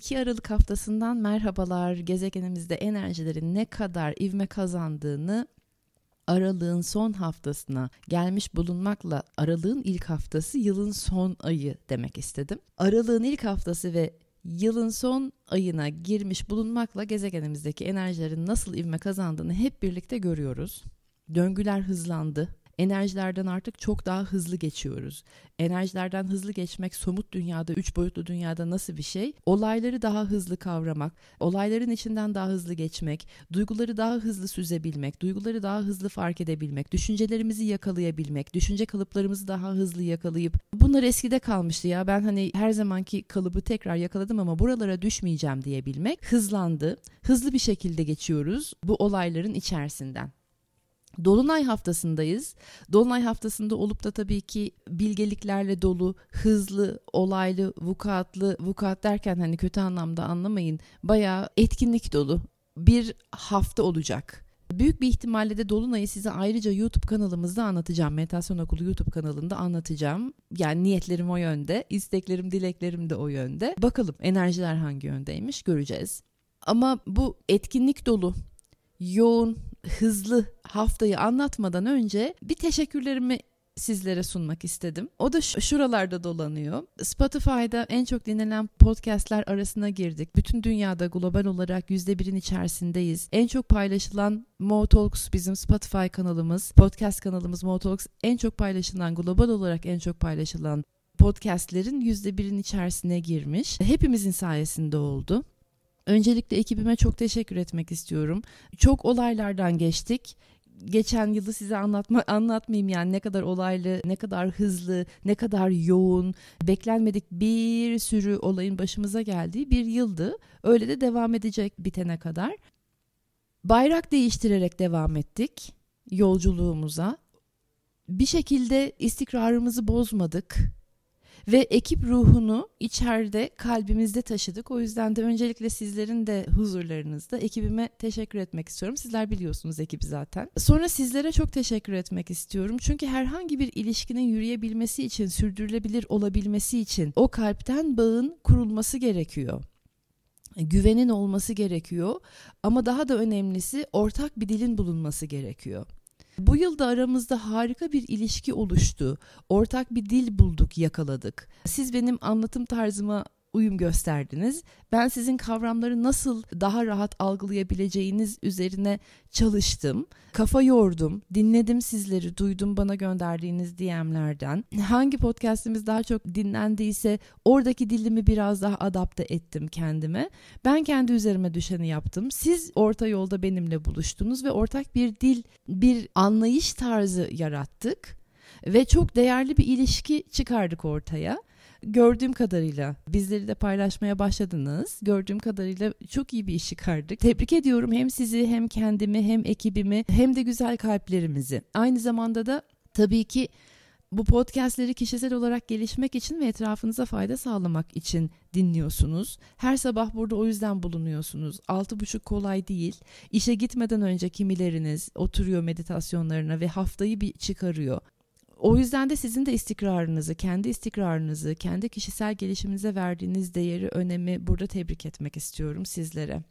İki Aralık haftasından merhabalar. Gezegenimizde enerjilerin ne kadar ivme kazandığını Aralığın son haftasına gelmiş bulunmakla Aralığın ilk haftası yılın son ayı demek istedim. Aralığın ilk haftası ve yılın son ayına girmiş bulunmakla gezegenimizdeki enerjilerin nasıl ivme kazandığını hep birlikte görüyoruz. Döngüler hızlandı, enerjilerden artık çok daha hızlı geçiyoruz. Enerjilerden hızlı geçmek somut dünyada, üç boyutlu dünyada nasıl bir şey? Olayları daha hızlı kavramak, olayların içinden daha hızlı geçmek, duyguları daha hızlı süzebilmek, duyguları daha hızlı fark edebilmek, düşüncelerimizi yakalayabilmek, düşünce kalıplarımızı daha hızlı yakalayıp bunlar eskide kalmıştı ya ben hani her zamanki kalıbı tekrar yakaladım ama buralara düşmeyeceğim diyebilmek hızlandı. Hızlı bir şekilde geçiyoruz bu olayların içerisinden. Dolunay haftasındayız. Dolunay haftasında olup da tabii ki bilgeliklerle dolu, hızlı, olaylı, vukuatlı, vukuat derken hani kötü anlamda anlamayın. Bayağı etkinlik dolu bir hafta olacak. Büyük bir ihtimalle de Dolunay'ı size ayrıca YouTube kanalımızda anlatacağım. Meditasyon Okulu YouTube kanalında anlatacağım. Yani niyetlerim o yönde, isteklerim, dileklerim de o yönde. Bakalım enerjiler hangi yöndeymiş göreceğiz. Ama bu etkinlik dolu, yoğun, hızlı haftayı anlatmadan önce bir teşekkürlerimi sizlere sunmak istedim. O da şuralarda dolanıyor. Spotify'da en çok dinlenen podcastler arasına girdik. Bütün dünyada global olarak yüzde birin içerisindeyiz. En çok paylaşılan Mo Talks bizim Spotify kanalımız, podcast kanalımız Mo Talks en çok paylaşılan, global olarak en çok paylaşılan podcastlerin yüzde birin içerisine girmiş. Hepimizin sayesinde oldu. Öncelikle ekibime çok teşekkür etmek istiyorum. Çok olaylardan geçtik geçen yılı size anlatma anlatmayayım yani ne kadar olaylı, ne kadar hızlı, ne kadar yoğun, beklenmedik bir sürü olayın başımıza geldiği bir yıldı. Öyle de devam edecek bitene kadar. Bayrak değiştirerek devam ettik yolculuğumuza. Bir şekilde istikrarımızı bozmadık ve ekip ruhunu içeride kalbimizde taşıdık. O yüzden de öncelikle sizlerin de huzurlarınızda ekibime teşekkür etmek istiyorum. Sizler biliyorsunuz ekibi zaten. Sonra sizlere çok teşekkür etmek istiyorum. Çünkü herhangi bir ilişkinin yürüyebilmesi için, sürdürülebilir olabilmesi için o kalpten bağın kurulması gerekiyor güvenin olması gerekiyor ama daha da önemlisi ortak bir dilin bulunması gerekiyor. Bu yılda aramızda harika bir ilişki oluştu. Ortak bir dil bulduk, yakaladık. Siz benim anlatım tarzıma uyum gösterdiniz. Ben sizin kavramları nasıl daha rahat algılayabileceğiniz üzerine çalıştım. Kafa yordum, dinledim sizleri, duydum bana gönderdiğiniz DM'lerden. Hangi podcastimiz daha çok dinlendiyse oradaki dilimi biraz daha adapte ettim kendime. Ben kendi üzerime düşeni yaptım. Siz orta yolda benimle buluştunuz ve ortak bir dil, bir anlayış tarzı yarattık ve çok değerli bir ilişki çıkardık ortaya gördüğüm kadarıyla bizleri de paylaşmaya başladınız. Gördüğüm kadarıyla çok iyi bir iş çıkardık. Tebrik ediyorum hem sizi hem kendimi hem ekibimi hem de güzel kalplerimizi. Aynı zamanda da tabii ki bu podcastleri kişisel olarak gelişmek için ve etrafınıza fayda sağlamak için dinliyorsunuz. Her sabah burada o yüzden bulunuyorsunuz. Altı buçuk kolay değil. İşe gitmeden önce kimileriniz oturuyor meditasyonlarına ve haftayı bir çıkarıyor. O yüzden de sizin de istikrarınızı, kendi istikrarınızı, kendi kişisel gelişiminize verdiğiniz değeri, önemi burada tebrik etmek istiyorum sizlere.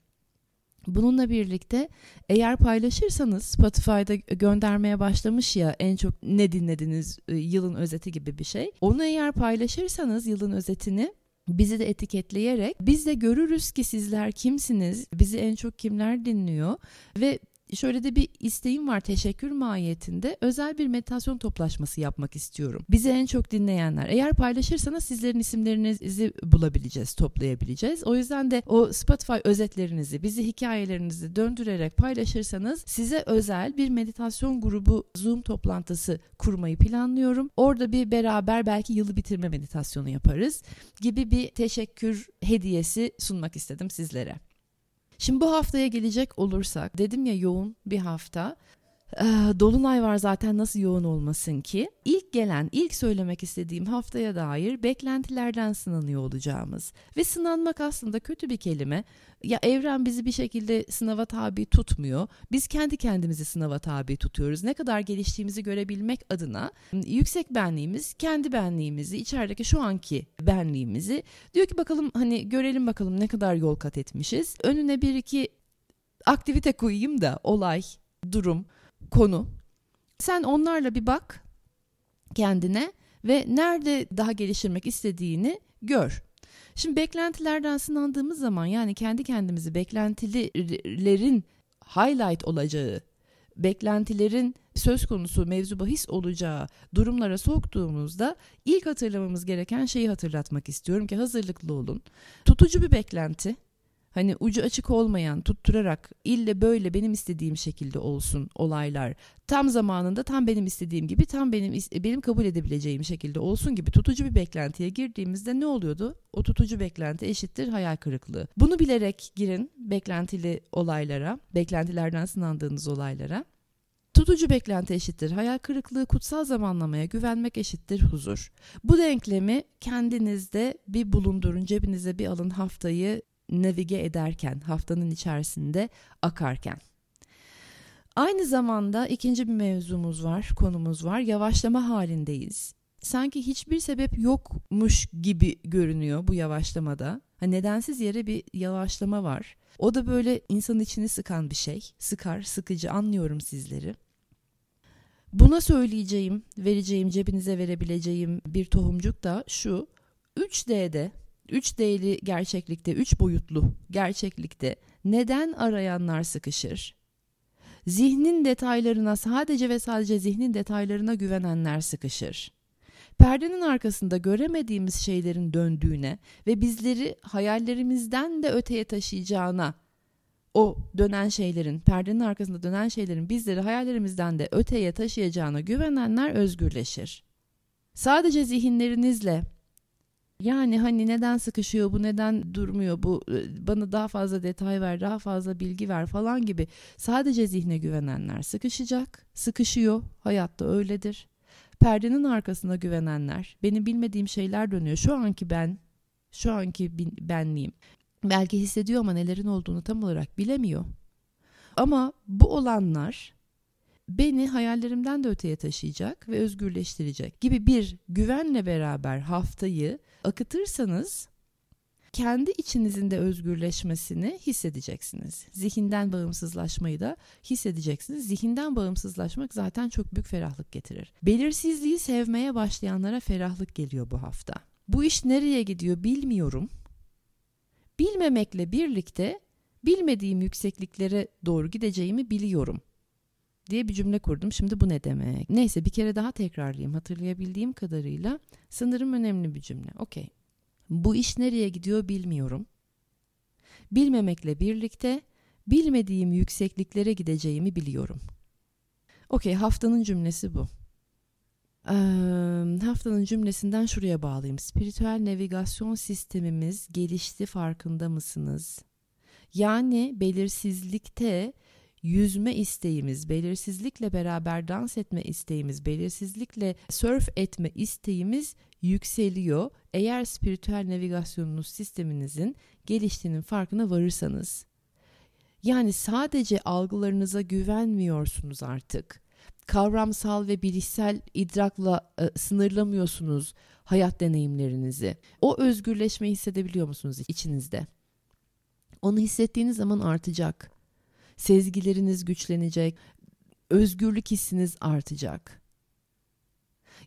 Bununla birlikte eğer paylaşırsanız Spotify'da göndermeye başlamış ya en çok ne dinlediniz e, yılın özeti gibi bir şey. Onu eğer paylaşırsanız yılın özetini bizi de etiketleyerek biz de görürüz ki sizler kimsiniz, bizi en çok kimler dinliyor ve şöyle de bir isteğim var teşekkür mahiyetinde özel bir meditasyon toplaşması yapmak istiyorum. Bizi en çok dinleyenler eğer paylaşırsanız sizlerin isimlerinizi bulabileceğiz, toplayabileceğiz. O yüzden de o Spotify özetlerinizi, bizi hikayelerinizi döndürerek paylaşırsanız size özel bir meditasyon grubu Zoom toplantısı kurmayı planlıyorum. Orada bir beraber belki yılı bitirme meditasyonu yaparız gibi bir teşekkür hediyesi sunmak istedim sizlere. Şimdi bu haftaya gelecek olursak dedim ya yoğun bir hafta. Ee, Dolunay var zaten nasıl yoğun olmasın ki? İlk gelen, ilk söylemek istediğim haftaya dair beklentilerden sınanıyor olacağımız. Ve sınanmak aslında kötü bir kelime. Ya evren bizi bir şekilde sınava tabi tutmuyor. Biz kendi kendimizi sınava tabi tutuyoruz. Ne kadar geliştiğimizi görebilmek adına yüksek benliğimiz, kendi benliğimizi, içerideki şu anki benliğimizi diyor ki bakalım hani görelim bakalım ne kadar yol kat etmişiz. Önüne bir iki aktivite koyayım da olay, durum, konu. Sen onlarla bir bak kendine ve nerede daha geliştirmek istediğini gör. Şimdi beklentilerden sınandığımız zaman yani kendi kendimizi beklentilerin highlight olacağı, beklentilerin söz konusu mevzu bahis olacağı durumlara soktuğumuzda ilk hatırlamamız gereken şeyi hatırlatmak istiyorum ki hazırlıklı olun. Tutucu bir beklenti Hani ucu açık olmayan tutturarak ille böyle benim istediğim şekilde olsun olaylar. Tam zamanında tam benim istediğim gibi tam benim benim kabul edebileceğim şekilde olsun gibi tutucu bir beklentiye girdiğimizde ne oluyordu? O tutucu beklenti eşittir hayal kırıklığı. Bunu bilerek girin beklentili olaylara, beklentilerden sınandığınız olaylara. Tutucu beklenti eşittir hayal kırıklığı, kutsal zamanlamaya güvenmek eşittir huzur. Bu denklemi kendinizde bir bulundurun, cebinize bir alın haftayı navige ederken, haftanın içerisinde akarken. Aynı zamanda ikinci bir mevzumuz var, konumuz var. Yavaşlama halindeyiz. Sanki hiçbir sebep yokmuş gibi görünüyor bu yavaşlamada. Ha, nedensiz yere bir yavaşlama var. O da böyle insanın içini sıkan bir şey. Sıkar, sıkıcı anlıyorum sizleri. Buna söyleyeceğim, vereceğim, cebinize verebileceğim bir tohumcuk da şu. 3D'de 3D'li gerçeklikte, 3 boyutlu gerçeklikte neden arayanlar sıkışır? Zihnin detaylarına sadece ve sadece zihnin detaylarına güvenenler sıkışır. Perdenin arkasında göremediğimiz şeylerin döndüğüne ve bizleri hayallerimizden de öteye taşıyacağına o dönen şeylerin, perdenin arkasında dönen şeylerin bizleri hayallerimizden de öteye taşıyacağına güvenenler özgürleşir. Sadece zihinlerinizle yani hani neden sıkışıyor bu neden durmuyor bu e, bana daha fazla detay ver daha fazla bilgi ver falan gibi. Sadece zihne güvenenler sıkışacak. Sıkışıyor. Hayatta öyledir. Perdenin arkasına güvenenler benim bilmediğim şeyler dönüyor. Şu anki ben şu anki benliğim. Belki hissediyor ama nelerin olduğunu tam olarak bilemiyor. Ama bu olanlar beni hayallerimden de öteye taşıyacak ve özgürleştirecek gibi bir güvenle beraber haftayı akıtırsanız kendi içinizin de özgürleşmesini hissedeceksiniz. Zihinden bağımsızlaşmayı da hissedeceksiniz. Zihinden bağımsızlaşmak zaten çok büyük ferahlık getirir. Belirsizliği sevmeye başlayanlara ferahlık geliyor bu hafta. Bu iş nereye gidiyor bilmiyorum. Bilmemekle birlikte bilmediğim yüksekliklere doğru gideceğimi biliyorum diye bir cümle kurdum. Şimdi bu ne demek? Neyse bir kere daha tekrarlayayım. Hatırlayabildiğim kadarıyla sanırım önemli bir cümle. Okey. Bu iş nereye gidiyor bilmiyorum. Bilmemekle birlikte bilmediğim yüksekliklere gideceğimi biliyorum. Okey haftanın cümlesi bu. Ee, haftanın cümlesinden şuraya bağlayayım. Spiritüel navigasyon sistemimiz gelişti farkında mısınız? Yani belirsizlikte yüzme isteğimiz, belirsizlikle beraber dans etme isteğimiz, belirsizlikle surf etme isteğimiz yükseliyor. Eğer spiritüel navigasyonunuz sisteminizin geliştiğinin farkına varırsanız. Yani sadece algılarınıza güvenmiyorsunuz artık. Kavramsal ve bilişsel idrakla e, sınırlamıyorsunuz hayat deneyimlerinizi. O özgürleşmeyi hissedebiliyor musunuz içinizde? Onu hissettiğiniz zaman artacak sezgileriniz güçlenecek, özgürlük hissiniz artacak.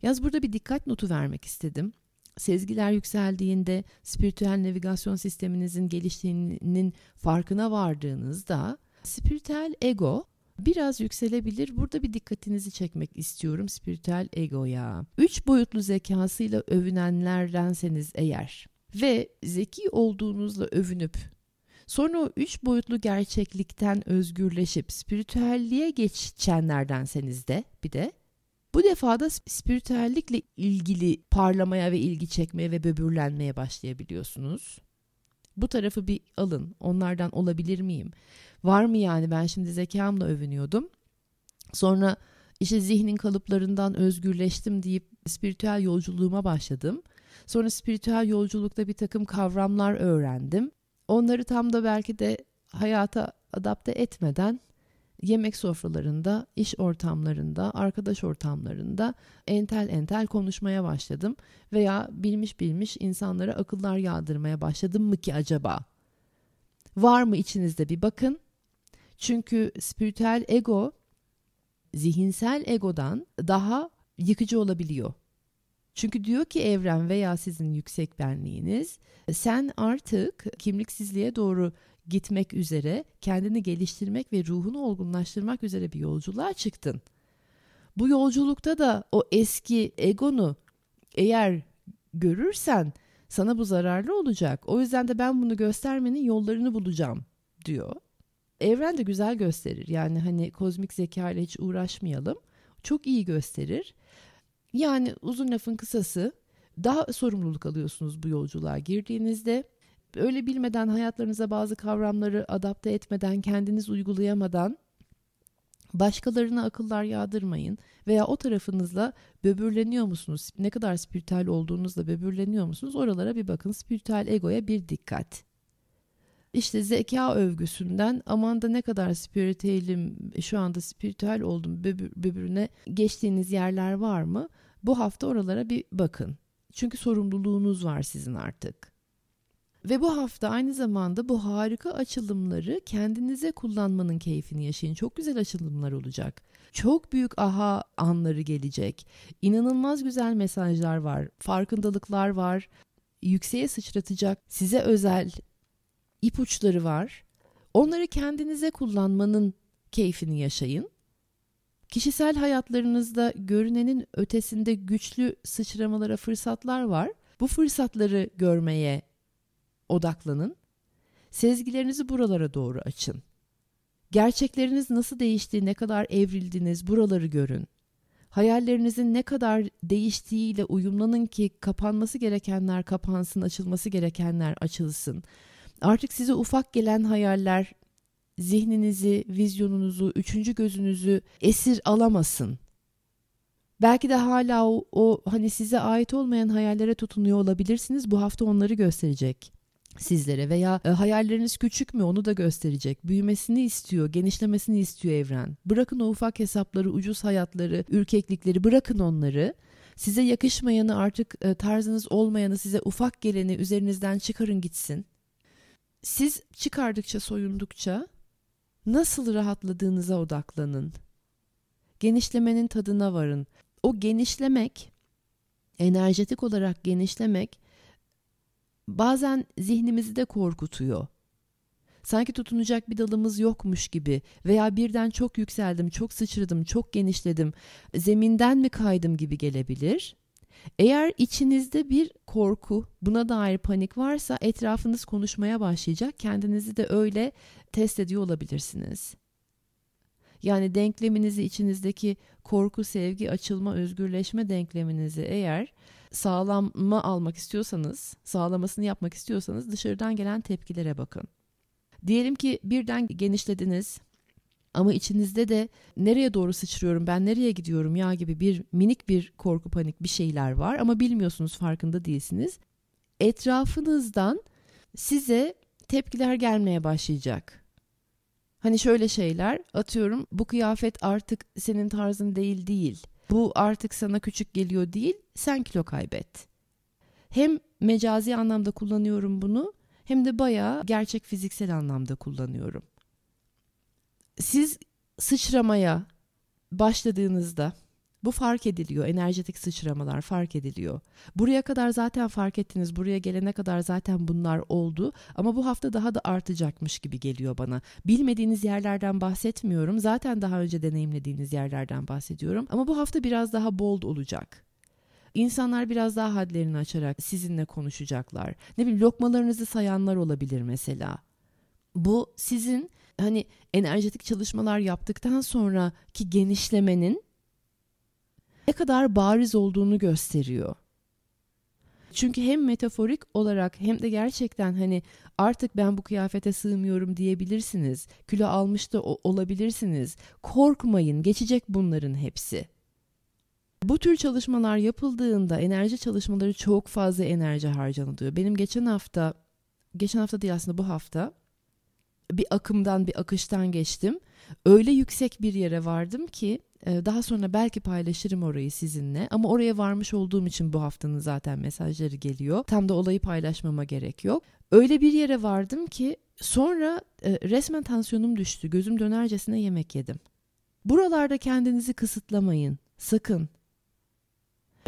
Yaz burada bir dikkat notu vermek istedim. sezgiler yükseldiğinde, spiritüel navigasyon sisteminizin geliştiğinin farkına vardığınızda spiritüel ego biraz yükselebilir. Burada bir dikkatinizi çekmek istiyorum spiritüel egoya. Üç boyutlu zekasıyla övünenlerdenseniz eğer ve zeki olduğunuzla övünüp sonra o üç boyutlu gerçeklikten özgürleşip spiritüelliğe geçenlerdenseniz de bir de bu defa da spiritüellikle ilgili parlamaya ve ilgi çekmeye ve böbürlenmeye başlayabiliyorsunuz. Bu tarafı bir alın. Onlardan olabilir miyim? Var mı yani ben şimdi zekamla övünüyordum. Sonra işte zihnin kalıplarından özgürleştim deyip spiritüel yolculuğuma başladım. Sonra spiritüel yolculukta bir takım kavramlar öğrendim. Onları tam da belki de hayata adapte etmeden yemek sofralarında, iş ortamlarında, arkadaş ortamlarında entel entel konuşmaya başladım veya bilmiş bilmiş insanlara akıllar yağdırmaya başladım mı ki acaba? Var mı içinizde bir bakın. Çünkü spiritüel ego zihinsel egodan daha yıkıcı olabiliyor. Çünkü diyor ki evren veya sizin yüksek benliğiniz sen artık kimliksizliğe doğru gitmek üzere, kendini geliştirmek ve ruhunu olgunlaştırmak üzere bir yolculuğa çıktın. Bu yolculukta da o eski egonu eğer görürsen sana bu zararlı olacak. O yüzden de ben bunu göstermenin yollarını bulacağım diyor. Evren de güzel gösterir. Yani hani kozmik zeka ile hiç uğraşmayalım. Çok iyi gösterir. Yani uzun lafın kısası daha sorumluluk alıyorsunuz bu yolculuğa girdiğinizde öyle bilmeden hayatlarınıza bazı kavramları adapte etmeden, kendiniz uygulayamadan başkalarına akıllar yağdırmayın veya o tarafınızla böbürleniyor musunuz? Ne kadar spiritüel olduğunuzla böbürleniyor musunuz? Oralara bir bakın. Spiritüel egoya bir dikkat. İşte zeka övgüsünden aman da ne kadar spiritüelim, şu anda spiritüel oldum böbür, böbürüne geçtiğiniz yerler var mı? Bu hafta oralara bir bakın. Çünkü sorumluluğunuz var sizin artık. Ve bu hafta aynı zamanda bu harika açılımları kendinize kullanmanın keyfini yaşayın. Çok güzel açılımlar olacak. Çok büyük aha anları gelecek. İnanılmaz güzel mesajlar var. Farkındalıklar var. Yükseğe sıçratacak size özel ipuçları var. Onları kendinize kullanmanın keyfini yaşayın. Kişisel hayatlarınızda görünenin ötesinde güçlü sıçramalara fırsatlar var. Bu fırsatları görmeye odaklanın. Sezgilerinizi buralara doğru açın. Gerçekleriniz nasıl değişti, ne kadar evrildiniz buraları görün. Hayallerinizin ne kadar değiştiğiyle uyumlanın ki kapanması gerekenler kapansın, açılması gerekenler açılsın. Artık size ufak gelen hayaller zihninizi, vizyonunuzu, üçüncü gözünüzü esir alamasın. Belki de hala o, o hani size ait olmayan hayallere tutunuyor olabilirsiniz. Bu hafta onları gösterecek sizlere veya e, hayalleriniz küçük mü onu da gösterecek. Büyümesini istiyor, genişlemesini istiyor evren. Bırakın o ufak hesapları, ucuz hayatları, ürkeklikleri bırakın onları. Size yakışmayanı artık e, tarzınız olmayanı size ufak geleni üzerinizden çıkarın gitsin. Siz çıkardıkça soyundukça nasıl rahatladığınıza odaklanın. Genişlemenin tadına varın. O genişlemek, enerjetik olarak genişlemek bazen zihnimizi de korkutuyor. Sanki tutunacak bir dalımız yokmuş gibi veya birden çok yükseldim, çok sıçradım, çok genişledim, zeminden mi kaydım gibi gelebilir. Eğer içinizde bir korku, buna dair panik varsa etrafınız konuşmaya başlayacak. Kendinizi de öyle test ediyor olabilirsiniz. Yani denkleminizi içinizdeki korku, sevgi, açılma, özgürleşme denkleminizi eğer sağlama almak istiyorsanız, sağlamasını yapmak istiyorsanız dışarıdan gelen tepkilere bakın. Diyelim ki birden genişlediniz ama içinizde de nereye doğru sıçrıyorum, ben nereye gidiyorum ya gibi bir minik bir korku, panik bir şeyler var ama bilmiyorsunuz, farkında değilsiniz. Etrafınızdan size tepkiler gelmeye başlayacak. Hani şöyle şeyler atıyorum bu kıyafet artık senin tarzın değil değil bu artık sana küçük geliyor değil, sen kilo kaybet. Hem mecazi anlamda kullanıyorum bunu hem de bayağı gerçek fiziksel anlamda kullanıyorum. Siz sıçramaya başladığınızda Bu fark ediliyor. Enerjetik sıçramalar fark ediliyor. Buraya kadar zaten fark ettiniz. Buraya gelene kadar zaten bunlar oldu. Ama bu hafta daha da artacakmış gibi geliyor bana. Bilmediğiniz yerlerden bahsetmiyorum. Zaten daha önce deneyimlediğiniz yerlerden bahsediyorum. Ama bu hafta biraz daha bold olacak. İnsanlar biraz daha hadlerini açarak sizinle konuşacaklar. Ne bileyim lokmalarınızı sayanlar olabilir mesela. Bu sizin hani enerjetik çalışmalar yaptıktan sonraki genişlemenin ne kadar bariz olduğunu gösteriyor. Çünkü hem metaforik olarak hem de gerçekten hani artık ben bu kıyafete sığmıyorum diyebilirsiniz. Kilo almış da olabilirsiniz. Korkmayın, geçecek bunların hepsi. Bu tür çalışmalar yapıldığında enerji çalışmaları çok fazla enerji harcanılıyor. Benim geçen hafta, geçen hafta değil aslında bu hafta bir akımdan bir akıştan geçtim. Öyle yüksek bir yere vardım ki e, daha sonra belki paylaşırım orayı sizinle ama oraya varmış olduğum için bu haftanın zaten mesajları geliyor. Tam da olayı paylaşmama gerek yok. Öyle bir yere vardım ki sonra e, resmen tansiyonum düştü. Gözüm dönercesine yemek yedim. Buralarda kendinizi kısıtlamayın. Sakın.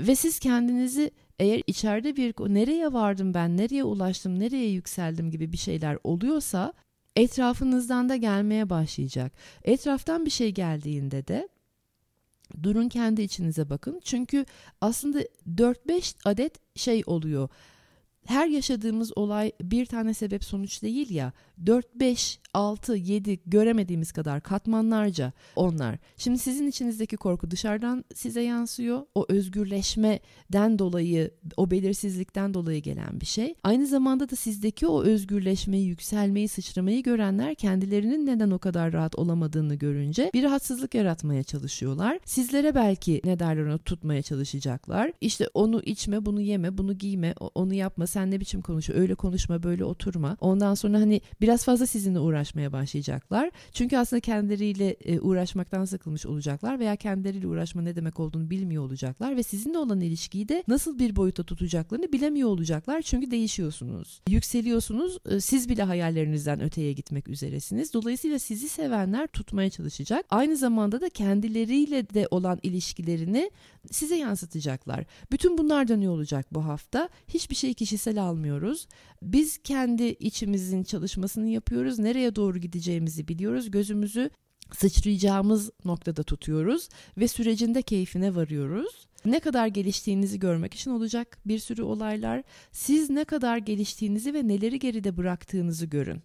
Ve siz kendinizi eğer içeride bir nereye vardım ben, nereye ulaştım, nereye yükseldim gibi bir şeyler oluyorsa etrafınızdan da gelmeye başlayacak. Etraftan bir şey geldiğinde de durun kendi içinize bakın. Çünkü aslında 4-5 adet şey oluyor her yaşadığımız olay bir tane sebep sonuç değil ya 4, 5, 6, 7 göremediğimiz kadar katmanlarca onlar. Şimdi sizin içinizdeki korku dışarıdan size yansıyor. O özgürleşmeden dolayı, o belirsizlikten dolayı gelen bir şey. Aynı zamanda da sizdeki o özgürleşmeyi, yükselmeyi, sıçramayı görenler kendilerinin neden o kadar rahat olamadığını görünce bir rahatsızlık yaratmaya çalışıyorlar. Sizlere belki ne derler onu tutmaya çalışacaklar. İşte onu içme, bunu yeme, bunu giyme, onu yapma sen ne biçim konuşuyor öyle konuşma böyle oturma. Ondan sonra hani biraz fazla sizinle uğraşmaya başlayacaklar. Çünkü aslında kendileriyle e, uğraşmaktan sıkılmış olacaklar veya kendileriyle uğraşma ne demek olduğunu bilmiyor olacaklar ve sizinle olan ilişkiyi de nasıl bir boyuta tutacaklarını bilemiyor olacaklar. Çünkü değişiyorsunuz. Yükseliyorsunuz. E, siz bile hayallerinizden öteye gitmek üzeresiniz. Dolayısıyla sizi sevenler tutmaya çalışacak. Aynı zamanda da kendileriyle de olan ilişkilerini size yansıtacaklar. Bütün bunlar dönüyor olacak bu hafta. Hiçbir şey kişisel almıyoruz. Biz kendi içimizin çalışmasını yapıyoruz. Nereye doğru gideceğimizi biliyoruz. Gözümüzü sıçrayacağımız noktada tutuyoruz ve sürecinde keyfine varıyoruz. Ne kadar geliştiğinizi görmek için olacak bir sürü olaylar. Siz ne kadar geliştiğinizi ve neleri geride bıraktığınızı görün.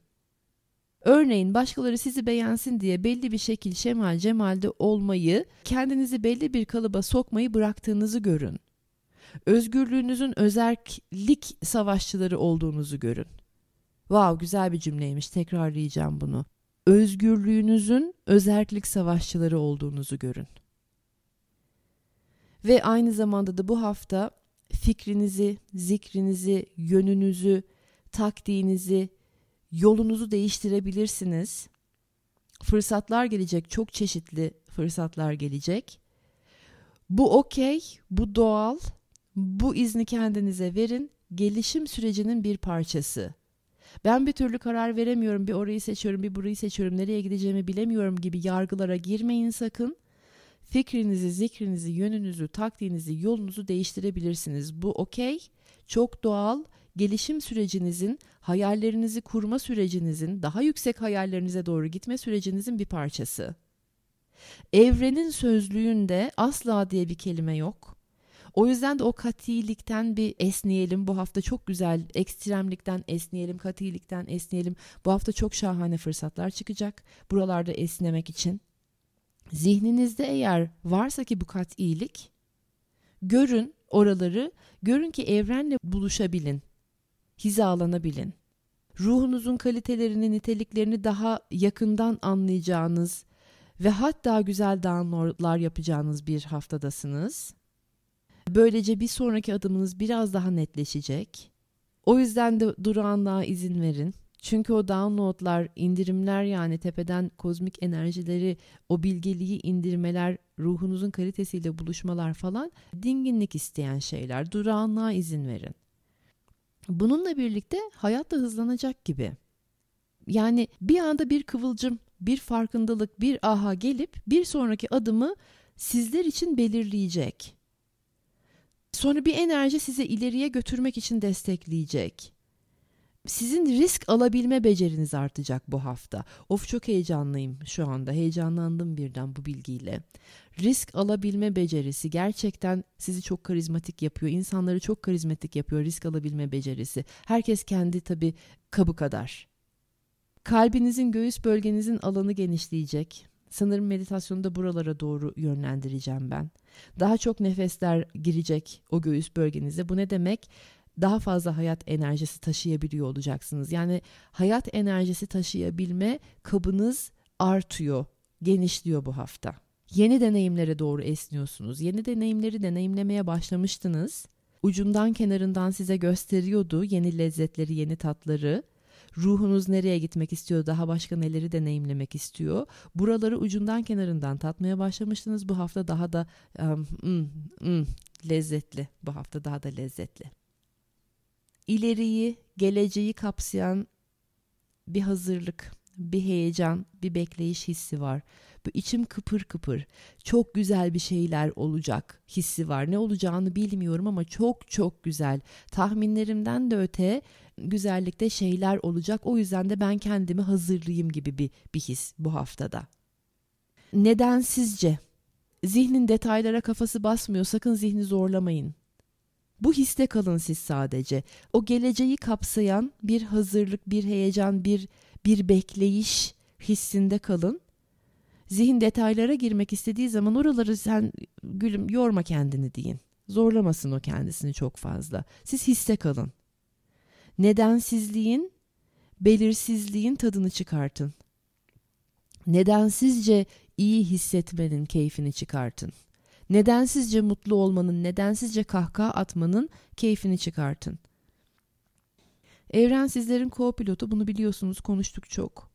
Örneğin başkaları sizi beğensin diye belli bir şekil şemal cemalde olmayı, kendinizi belli bir kalıba sokmayı bıraktığınızı görün. Özgürlüğünüzün özerklik savaşçıları olduğunuzu görün. Wow güzel bir cümleymiş tekrarlayacağım bunu. Özgürlüğünüzün özerklik savaşçıları olduğunuzu görün. Ve aynı zamanda da bu hafta fikrinizi, zikrinizi, yönünüzü, taktiğinizi, yolunuzu değiştirebilirsiniz. Fırsatlar gelecek, çok çeşitli fırsatlar gelecek. Bu okey, bu doğal. Bu izni kendinize verin. Gelişim sürecinin bir parçası. Ben bir türlü karar veremiyorum, bir orayı seçiyorum, bir burayı seçiyorum, nereye gideceğimi bilemiyorum gibi yargılara girmeyin sakın. Fikrinizi, zikrinizi, yönünüzü, taktiğinizi, yolunuzu değiştirebilirsiniz. Bu okey, çok doğal gelişim sürecinizin, hayallerinizi kurma sürecinizin, daha yüksek hayallerinize doğru gitme sürecinizin bir parçası. Evrenin sözlüğünde asla diye bir kelime yok. O yüzden de o katilikten bir esneyelim. Bu hafta çok güzel ekstremlikten esneyelim, katilikten esneyelim. Bu hafta çok şahane fırsatlar çıkacak buralarda esnemek için. Zihninizde eğer varsa ki bu katilik, görün oraları, görün ki evrenle buluşabilin hizalanabilin. Ruhunuzun kalitelerini, niteliklerini daha yakından anlayacağınız ve hatta güzel downloadlar yapacağınız bir haftadasınız. Böylece bir sonraki adımınız biraz daha netleşecek. O yüzden de durağanlığa izin verin. Çünkü o downloadlar, indirimler yani tepeden kozmik enerjileri, o bilgeliği indirmeler, ruhunuzun kalitesiyle buluşmalar falan dinginlik isteyen şeyler. Durağanlığa izin verin. Bununla birlikte hayat da hızlanacak gibi. Yani bir anda bir kıvılcım, bir farkındalık, bir aha gelip bir sonraki adımı sizler için belirleyecek. Sonra bir enerji size ileriye götürmek için destekleyecek. Sizin risk alabilme beceriniz artacak bu hafta. Of çok heyecanlıyım şu anda. Heyecanlandım birden bu bilgiyle. Risk alabilme becerisi gerçekten sizi çok karizmatik yapıyor. İnsanları çok karizmatik yapıyor risk alabilme becerisi. Herkes kendi tabii kabı kadar. Kalbinizin göğüs bölgenizin alanı genişleyecek. Sanırım meditasyonu da buralara doğru yönlendireceğim ben. Daha çok nefesler girecek o göğüs bölgenize. Bu ne demek? Daha fazla hayat enerjisi taşıyabiliyor olacaksınız. Yani hayat enerjisi taşıyabilme kabınız artıyor, genişliyor bu hafta. Yeni deneyimlere doğru esniyorsunuz. Yeni deneyimleri deneyimlemeye başlamıştınız. Ucundan kenarından size gösteriyordu yeni lezzetleri, yeni tatları Ruhunuz nereye gitmek istiyor, daha başka neleri deneyimlemek istiyor. Buraları ucundan kenarından tatmaya başlamıştınız. Bu hafta daha da um, mm, mm, lezzetli. Bu hafta daha da lezzetli. İleriyi, geleceği kapsayan bir hazırlık, bir heyecan, bir bekleyiş hissi var. Bu içim kıpır kıpır. Çok güzel bir şeyler olacak hissi var. Ne olacağını bilmiyorum ama çok çok güzel. Tahminlerimden de öte güzellikte şeyler olacak. O yüzden de ben kendimi hazırlayayım gibi bir, bir his bu haftada. Neden sizce? Zihnin detaylara kafası basmıyor. Sakın zihni zorlamayın. Bu histe kalın siz sadece. O geleceği kapsayan bir hazırlık, bir heyecan, bir bir bekleyiş hissinde kalın. Zihin detaylara girmek istediği zaman oraları sen gülüm yorma kendini deyin. Zorlamasın o kendisini çok fazla. Siz hisse kalın. Nedensizliğin, belirsizliğin tadını çıkartın. Nedensizce iyi hissetmenin keyfini çıkartın. Nedensizce mutlu olmanın, nedensizce kahkaha atmanın keyfini çıkartın. Evren sizlerin co-pilotu bunu biliyorsunuz konuştuk çok.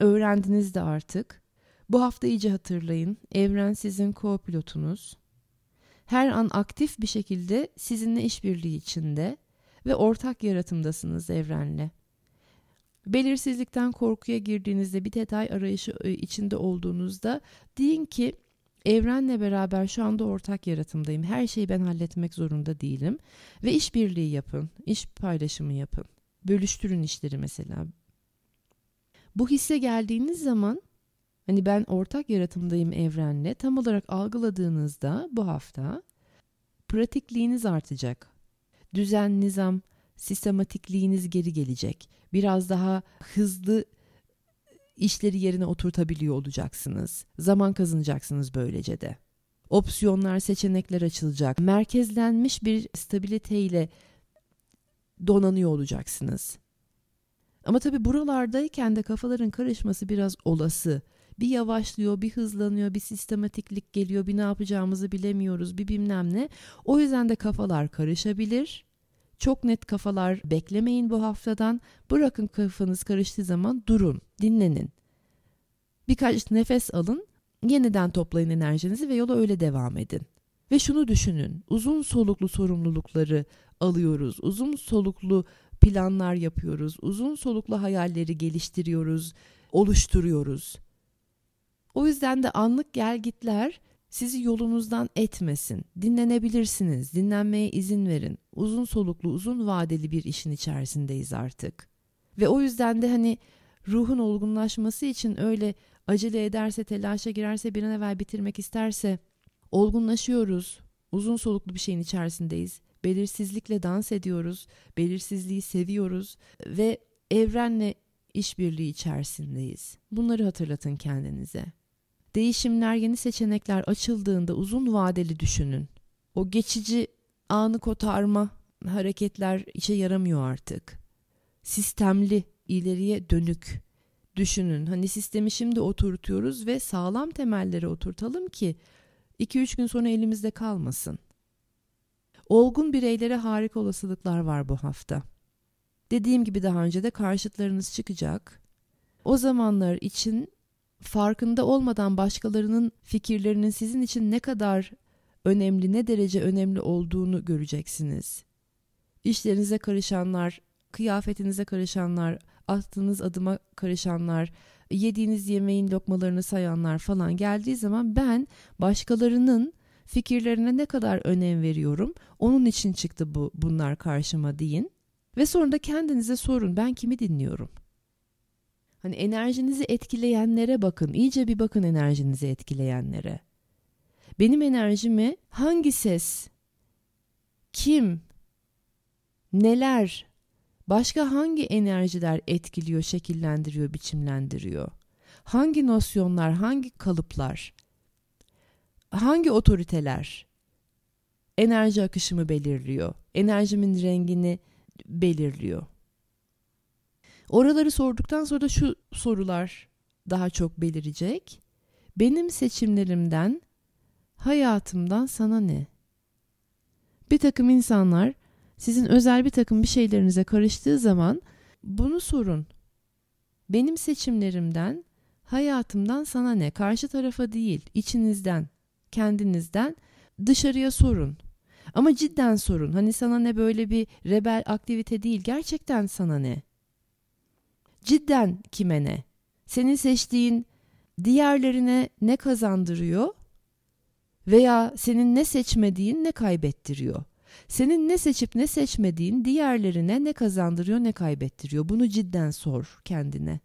Öğrendiniz de artık. Bu hafta iyice hatırlayın. Evren sizin co-pilotunuz. Her an aktif bir şekilde sizinle işbirliği içinde ve ortak yaratımdasınız evrenle. Belirsizlikten korkuya girdiğinizde bir detay arayışı e, içinde olduğunuzda deyin ki evrenle beraber şu anda ortak yaratımdayım. Her şeyi ben halletmek zorunda değilim ve işbirliği yapın, iş paylaşımı yapın. Bölüştürün işleri mesela. Bu hisse geldiğiniz zaman hani ben ortak yaratımdayım evrenle tam olarak algıladığınızda bu hafta pratikliğiniz artacak düzen, nizam, sistematikliğiniz geri gelecek. Biraz daha hızlı işleri yerine oturtabiliyor olacaksınız. Zaman kazanacaksınız böylece de. Opsiyonlar, seçenekler açılacak. Merkezlenmiş bir stabiliteyle donanıyor olacaksınız. Ama tabii buralardayken de kafaların karışması biraz olası. Bir yavaşlıyor, bir hızlanıyor, bir sistematiklik geliyor, bir ne yapacağımızı bilemiyoruz, bir bilmem ne. O yüzden de kafalar karışabilir. Çok net kafalar beklemeyin bu haftadan. Bırakın kafanız karıştığı zaman durun, dinlenin. Birkaç nefes alın, yeniden toplayın enerjinizi ve yola öyle devam edin. Ve şunu düşünün, uzun soluklu sorumlulukları alıyoruz, uzun soluklu planlar yapıyoruz, uzun soluklu hayalleri geliştiriyoruz, oluşturuyoruz. O yüzden de anlık gelgitler sizi yolunuzdan etmesin. Dinlenebilirsiniz, dinlenmeye izin verin. Uzun soluklu, uzun vadeli bir işin içerisindeyiz artık. Ve o yüzden de hani ruhun olgunlaşması için öyle acele ederse, telaşa girerse, bir an evvel bitirmek isterse olgunlaşıyoruz. Uzun soluklu bir şeyin içerisindeyiz. Belirsizlikle dans ediyoruz, belirsizliği seviyoruz ve evrenle işbirliği içerisindeyiz. Bunları hatırlatın kendinize. Değişimler, yeni seçenekler açıldığında uzun vadeli düşünün. O geçici anı kotarma hareketler işe yaramıyor artık. Sistemli, ileriye dönük düşünün. Hani sistemi şimdi oturtuyoruz ve sağlam temelleri oturtalım ki 2-3 gün sonra elimizde kalmasın. Olgun bireylere harika olasılıklar var bu hafta. Dediğim gibi daha önce de karşıtlarınız çıkacak. O zamanlar için farkında olmadan başkalarının fikirlerinin sizin için ne kadar önemli, ne derece önemli olduğunu göreceksiniz. İşlerinize karışanlar, kıyafetinize karışanlar, attığınız adıma karışanlar, yediğiniz yemeğin lokmalarını sayanlar falan geldiği zaman ben başkalarının fikirlerine ne kadar önem veriyorum. Onun için çıktı bu bunlar karşıma deyin. Ve sonra da kendinize sorun ben kimi dinliyorum? Hani enerjinizi etkileyenlere bakın. İyice bir bakın enerjinizi etkileyenlere. Benim enerjimi hangi ses, kim, neler, başka hangi enerjiler etkiliyor, şekillendiriyor, biçimlendiriyor? Hangi nosyonlar, hangi kalıplar, hangi otoriteler enerji akışımı belirliyor? Enerjimin rengini belirliyor. Oraları sorduktan sonra da şu sorular daha çok belirecek. Benim seçimlerimden, hayatımdan sana ne? Bir takım insanlar sizin özel bir takım bir şeylerinize karıştığı zaman bunu sorun. Benim seçimlerimden, hayatımdan sana ne? Karşı tarafa değil, içinizden, kendinizden dışarıya sorun. Ama cidden sorun. Hani sana ne böyle bir rebel aktivite değil, gerçekten sana ne? Cidden kime ne? Senin seçtiğin diğerlerine ne kazandırıyor? Veya senin ne seçmediğin ne kaybettiriyor? Senin ne seçip ne seçmediğin diğerlerine ne kazandırıyor ne kaybettiriyor? Bunu cidden sor kendine.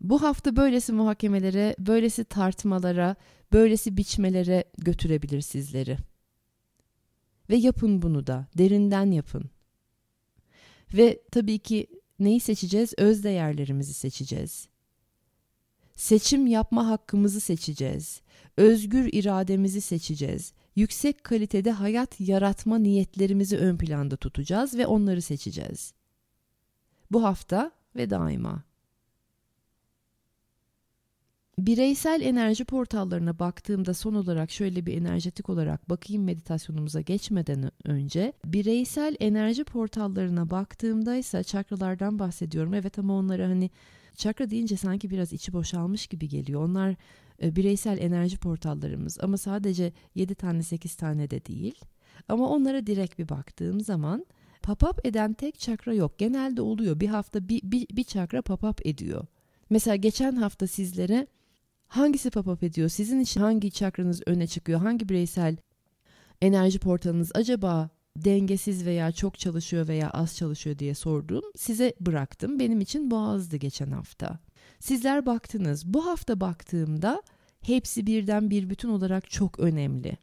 Bu hafta böylesi muhakemelere, böylesi tartmalara, böylesi biçmelere götürebilir sizleri. Ve yapın bunu da, derinden yapın. Ve tabii ki neyi seçeceğiz? Öz değerlerimizi seçeceğiz. Seçim yapma hakkımızı seçeceğiz. Özgür irademizi seçeceğiz. Yüksek kalitede hayat yaratma niyetlerimizi ön planda tutacağız ve onları seçeceğiz. Bu hafta ve daima. Bireysel enerji portallarına baktığımda son olarak şöyle bir enerjetik olarak bakayım meditasyonumuza geçmeden önce bireysel enerji portallarına baktığımda ise çakralardan bahsediyorum. Evet ama onları hani çakra deyince sanki biraz içi boşalmış gibi geliyor. Onlar e, bireysel enerji portallarımız ama sadece 7 tane 8 tane de değil. Ama onlara direkt bir baktığım zaman pop-up eden tek çakra yok. Genelde oluyor. Bir hafta bir, bir, bir çakra pop-up ediyor. Mesela geçen hafta sizlere hangisi pop-up ediyor? Sizin için hangi çakranız öne çıkıyor? Hangi bireysel enerji portalınız acaba dengesiz veya çok çalışıyor veya az çalışıyor diye sordum. Size bıraktım. Benim için boğazdı geçen hafta. Sizler baktınız. Bu hafta baktığımda hepsi birden bir bütün olarak çok önemli.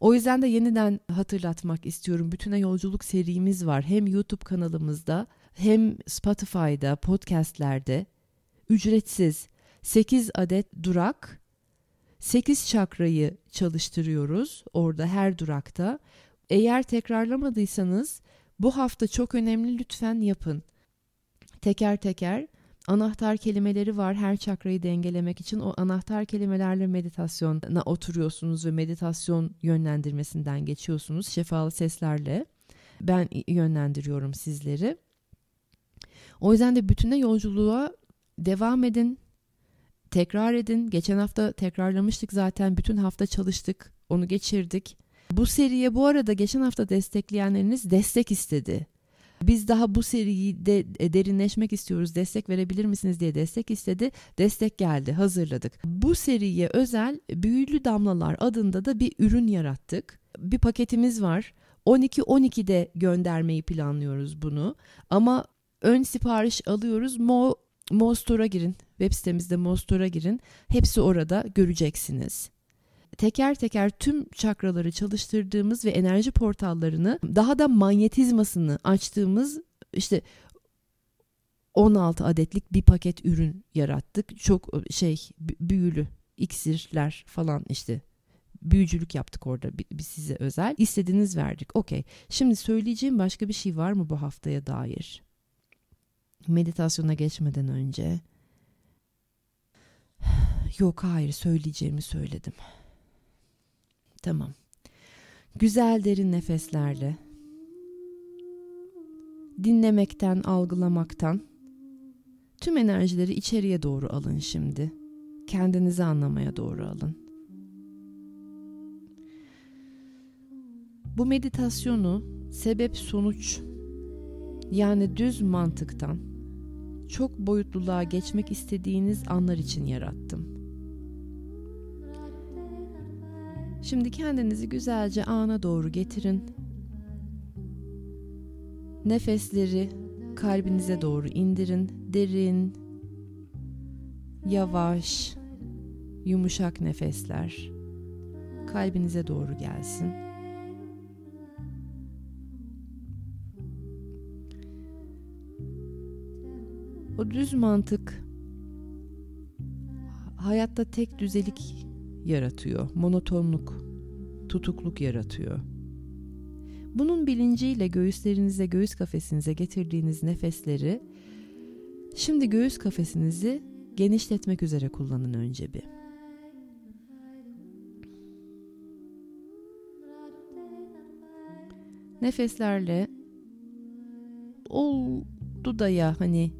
O yüzden de yeniden hatırlatmak istiyorum. Bütüne yolculuk serimiz var. Hem YouTube kanalımızda hem Spotify'da, podcastlerde ücretsiz 8 adet durak 8 çakrayı çalıştırıyoruz orada her durakta. Eğer tekrarlamadıysanız bu hafta çok önemli lütfen yapın. Teker teker anahtar kelimeleri var her çakrayı dengelemek için. O anahtar kelimelerle meditasyona oturuyorsunuz ve meditasyon yönlendirmesinden geçiyorsunuz şefalı seslerle. Ben yönlendiriyorum sizleri. O yüzden de bütüne yolculuğa devam edin. Tekrar edin. Geçen hafta tekrarlamıştık zaten. Bütün hafta çalıştık. Onu geçirdik. Bu seriye bu arada geçen hafta destekleyenleriniz destek istedi. Biz daha bu seriyi de derinleşmek istiyoruz. Destek verebilir misiniz diye destek istedi. Destek geldi. Hazırladık. Bu seriye özel Büyülü Damlalar adında da bir ürün yarattık. Bir paketimiz var. 12-12'de göndermeyi planlıyoruz bunu. Ama ön sipariş alıyoruz. Mo Mo Store'a girin. Web sitemizde Mo Store'a girin. Hepsi orada göreceksiniz teker teker tüm çakraları çalıştırdığımız ve enerji portallarını daha da manyetizmasını açtığımız işte 16 adetlik bir paket ürün yarattık. Çok şey büyülü iksirler falan işte büyücülük yaptık orada biz size özel. İstediğiniz verdik. Okey. Şimdi söyleyeceğim başka bir şey var mı bu haftaya dair? Meditasyona geçmeden önce. Yok hayır söyleyeceğimi söyledim. Tamam. Güzel derin nefeslerle dinlemekten, algılamaktan tüm enerjileri içeriye doğru alın şimdi. Kendinizi anlamaya doğru alın. Bu meditasyonu sebep sonuç yani düz mantıktan çok boyutluluğa geçmek istediğiniz anlar için yarattım. Şimdi kendinizi güzelce ana doğru getirin. Nefesleri kalbinize doğru indirin. Derin, yavaş, yumuşak nefesler kalbinize doğru gelsin. O düz mantık hayatta tek düzelik yaratıyor, monotonluk, tutukluk yaratıyor. Bunun bilinciyle göğüslerinize, göğüs kafesinize getirdiğiniz nefesleri şimdi göğüs kafesinizi genişletmek üzere kullanın önce bir. Nefeslerle oldu da ya hani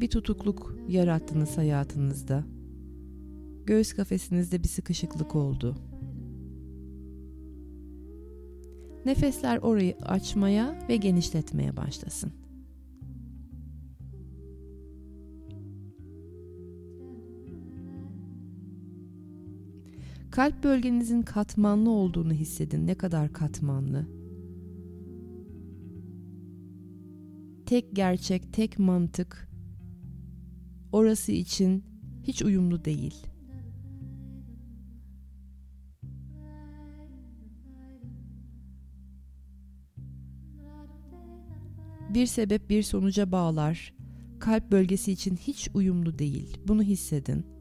bir tutukluk yarattınız hayatınızda. Göğüs kafesinizde bir sıkışıklık oldu. Nefesler orayı açmaya ve genişletmeye başlasın. Kalp bölgenizin katmanlı olduğunu hissedin. Ne kadar katmanlı. Tek gerçek, tek mantık orası için hiç uyumlu değil. Bir sebep bir sonuca bağlar. Kalp bölgesi için hiç uyumlu değil. Bunu hissedin.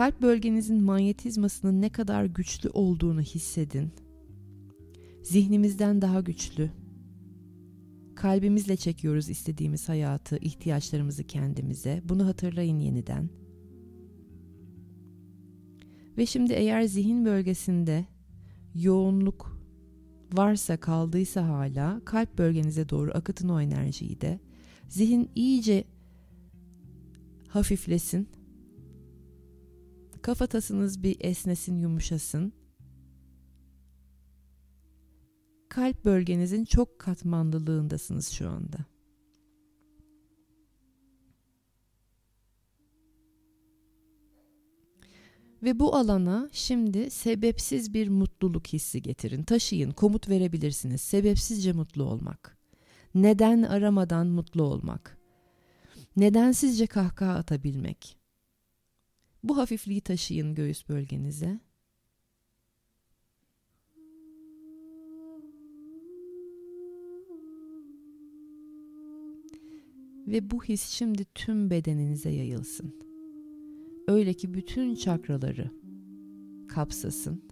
Kalp bölgenizin manyetizmasının ne kadar güçlü olduğunu hissedin. Zihnimizden daha güçlü. Kalbimizle çekiyoruz istediğimiz hayatı, ihtiyaçlarımızı kendimize. Bunu hatırlayın yeniden. Ve şimdi eğer zihin bölgesinde yoğunluk varsa kaldıysa hala kalp bölgenize doğru akıtın o enerjiyi de. Zihin iyice hafiflesin Kafatasınız bir esnesin, yumuşasın. Kalp bölgenizin çok katmanlılığındasınız şu anda. Ve bu alana şimdi sebepsiz bir mutluluk hissi getirin. Taşıyın, komut verebilirsiniz. Sebepsizce mutlu olmak. Neden aramadan mutlu olmak. Nedensizce kahkaha atabilmek. Bu hafifliği taşıyın göğüs bölgenize. Ve bu his şimdi tüm bedeninize yayılsın. Öyle ki bütün çakraları kapsasın.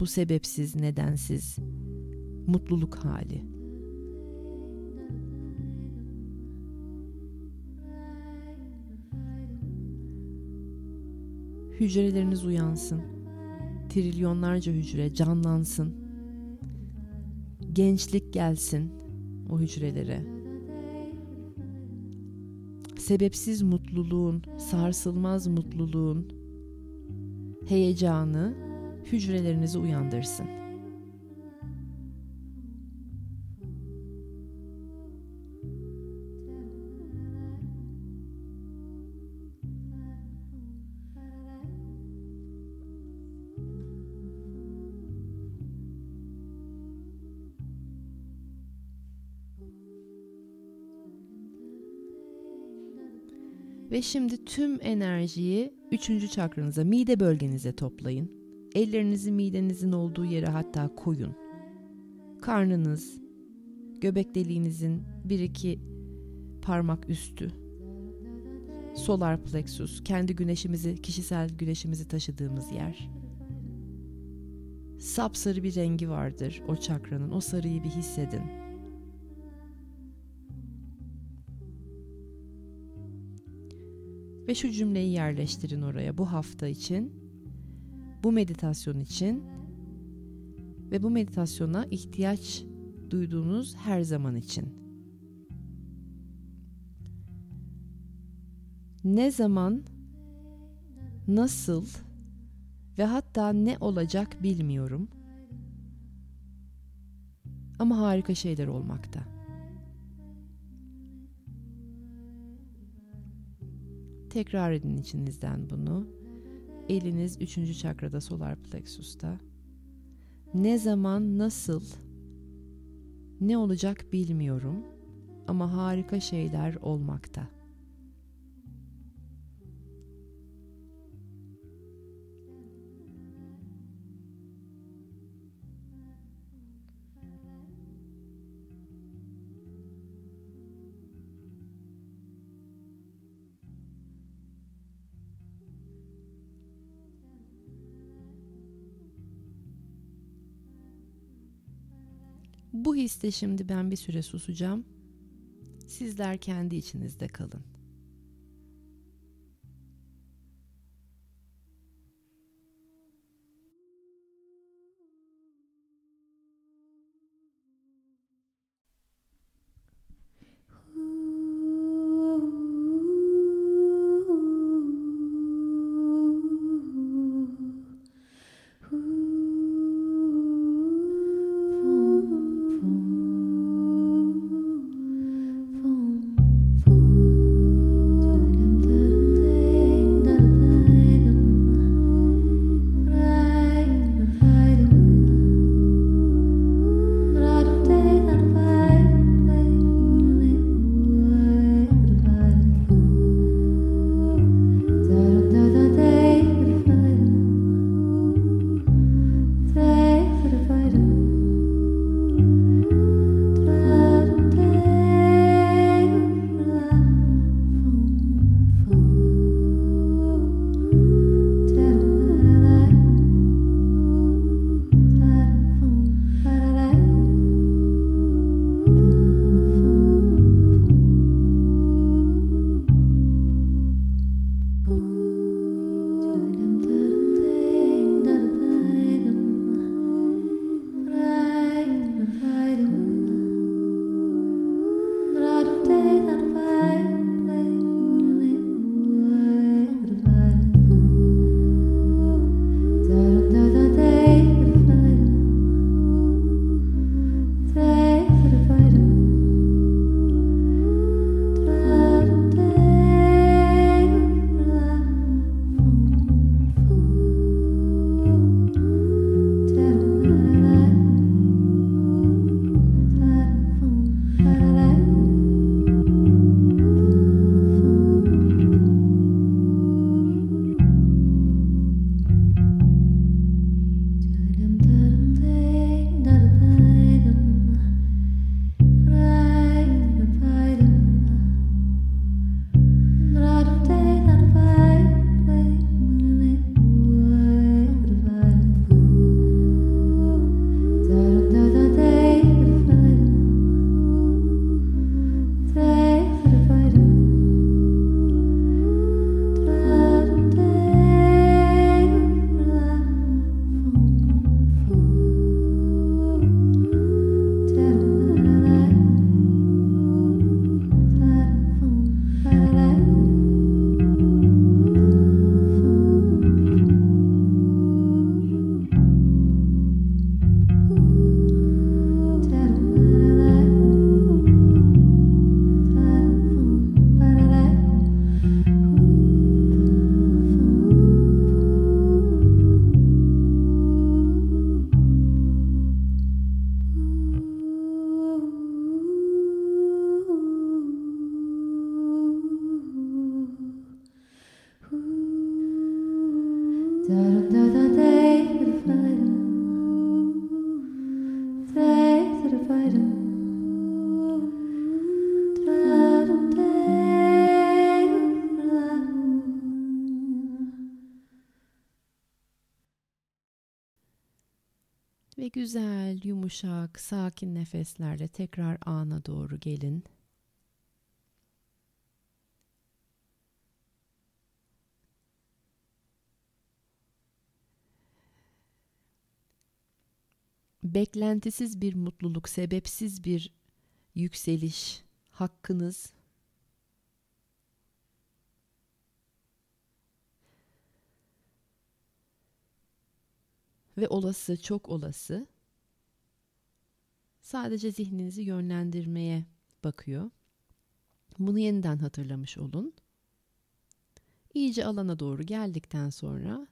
Bu sebepsiz, nedensiz mutluluk hali. Hücreleriniz uyansın. Trilyonlarca hücre canlansın. Gençlik gelsin o hücrelere. Sebepsiz mutluluğun, sarsılmaz mutluluğun heyecanı hücrelerinizi uyandırsın. Şimdi tüm enerjiyi üçüncü çakranıza, mide bölgenize toplayın. Ellerinizi midenizin olduğu yere hatta koyun. Karnınız, göbek deliğinizin bir iki parmak üstü. Solar plexus, kendi güneşimizi, kişisel güneşimizi taşıdığımız yer. Sapsarı bir rengi vardır o çakranın. O sarıyı bir hissedin Ve şu cümleyi yerleştirin oraya bu hafta için, bu meditasyon için ve bu meditasyona ihtiyaç duyduğunuz her zaman için. Ne zaman nasıl ve hatta ne olacak bilmiyorum. Ama harika şeyler olmakta. Tekrar edin içinizden bunu. Eliniz üçüncü çakrada solar plexus'ta. Ne zaman, nasıl, ne olacak bilmiyorum ama harika şeyler olmakta.'' Histe şimdi ben bir süre susacağım. Sizler kendi içinizde kalın. Güzel, yumuşak, sakin nefeslerle tekrar ana doğru gelin. beklentisiz bir mutluluk, sebepsiz bir yükseliş, hakkınız ve olası, çok olası sadece zihninizi yönlendirmeye bakıyor. Bunu yeniden hatırlamış olun. İyice alana doğru geldikten sonra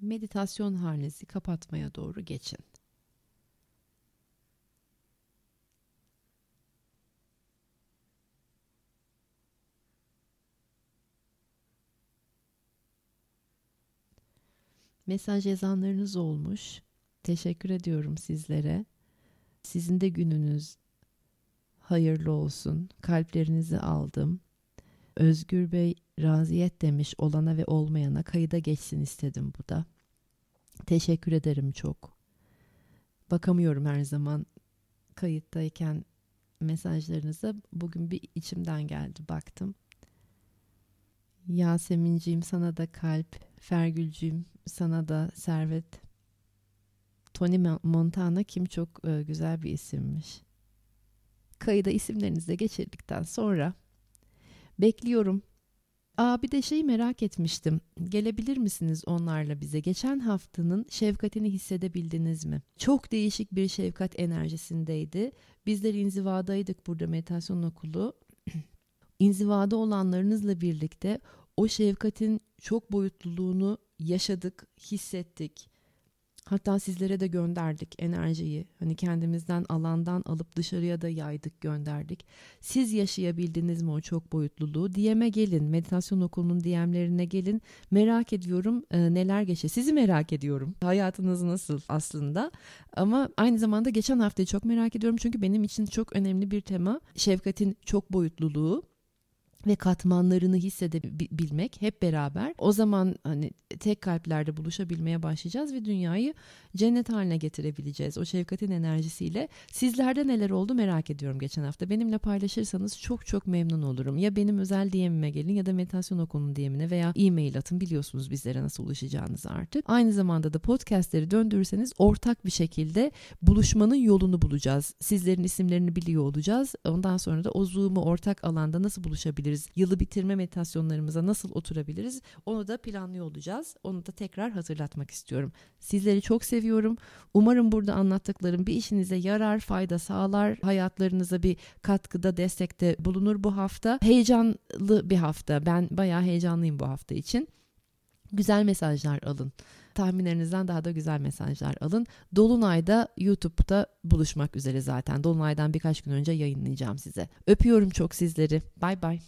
meditasyon halinizi kapatmaya doğru geçin. Mesaj yazanlarınız olmuş. Teşekkür ediyorum sizlere. Sizin de gününüz hayırlı olsun. Kalplerinizi aldım. Özgür Bey raziyet demiş olana ve olmayana kayıda geçsin istedim bu da. Teşekkür ederim çok. Bakamıyorum her zaman kayıttayken mesajlarınıza. Bugün bir içimden geldi baktım. Yasemin'ciğim sana da kalp, Fergül'cüğüm sana da servet. Tony Montana kim çok e, güzel bir isimmiş. Kayıda isimlerinizi geçirdikten sonra bekliyorum. Aa bir de şeyi merak etmiştim. Gelebilir misiniz onlarla bize? Geçen haftanın şefkatini hissedebildiniz mi? Çok değişik bir şefkat enerjisindeydi. Bizler inzivadaydık burada meditasyon okulu. İnzivada olanlarınızla birlikte o şefkatin çok boyutluluğunu yaşadık, hissettik. Hatta sizlere de gönderdik enerjiyi. Hani kendimizden alandan alıp dışarıya da yaydık gönderdik. Siz yaşayabildiniz mi o çok boyutluluğu? DM'e gelin. Meditasyon okulunun DM'lerine gelin. Merak ediyorum e, neler geçiyor. Sizi merak ediyorum. Hayatınız nasıl aslında? Ama aynı zamanda geçen haftayı çok merak ediyorum. Çünkü benim için çok önemli bir tema. Şefkatin çok boyutluluğu ve katmanlarını hissedebilmek hep beraber o zaman hani tek kalplerde buluşabilmeye başlayacağız ve dünyayı cennet haline getirebileceğiz. O şefkatin enerjisiyle sizlerde neler oldu merak ediyorum geçen hafta. Benimle paylaşırsanız çok çok memnun olurum. Ya benim özel DM'ime gelin ya da meditasyon okulunun DM'ine veya e-mail atın biliyorsunuz bizlere nasıl ulaşacağınızı artık. Aynı zamanda da podcastleri döndürürseniz ortak bir şekilde buluşmanın yolunu bulacağız. Sizlerin isimlerini biliyor olacağız. Ondan sonra da o Zoom'u ortak alanda nasıl buluşabiliriz? Yılı bitirme meditasyonlarımıza nasıl oturabiliriz? Onu da planlıyor olacağız. Onu da tekrar hatırlatmak istiyorum. Sizleri çok seviyorum. Umarım burada anlattıklarım bir işinize yarar, fayda sağlar. Hayatlarınıza bir katkıda, destekte bulunur bu hafta. Heyecanlı bir hafta. Ben bayağı heyecanlıyım bu hafta için. Güzel mesajlar alın. Tahminlerinizden daha da güzel mesajlar alın. Dolunay'da YouTube'da buluşmak üzere zaten. Dolunay'dan birkaç gün önce yayınlayacağım size. Öpüyorum çok sizleri. Bay bay.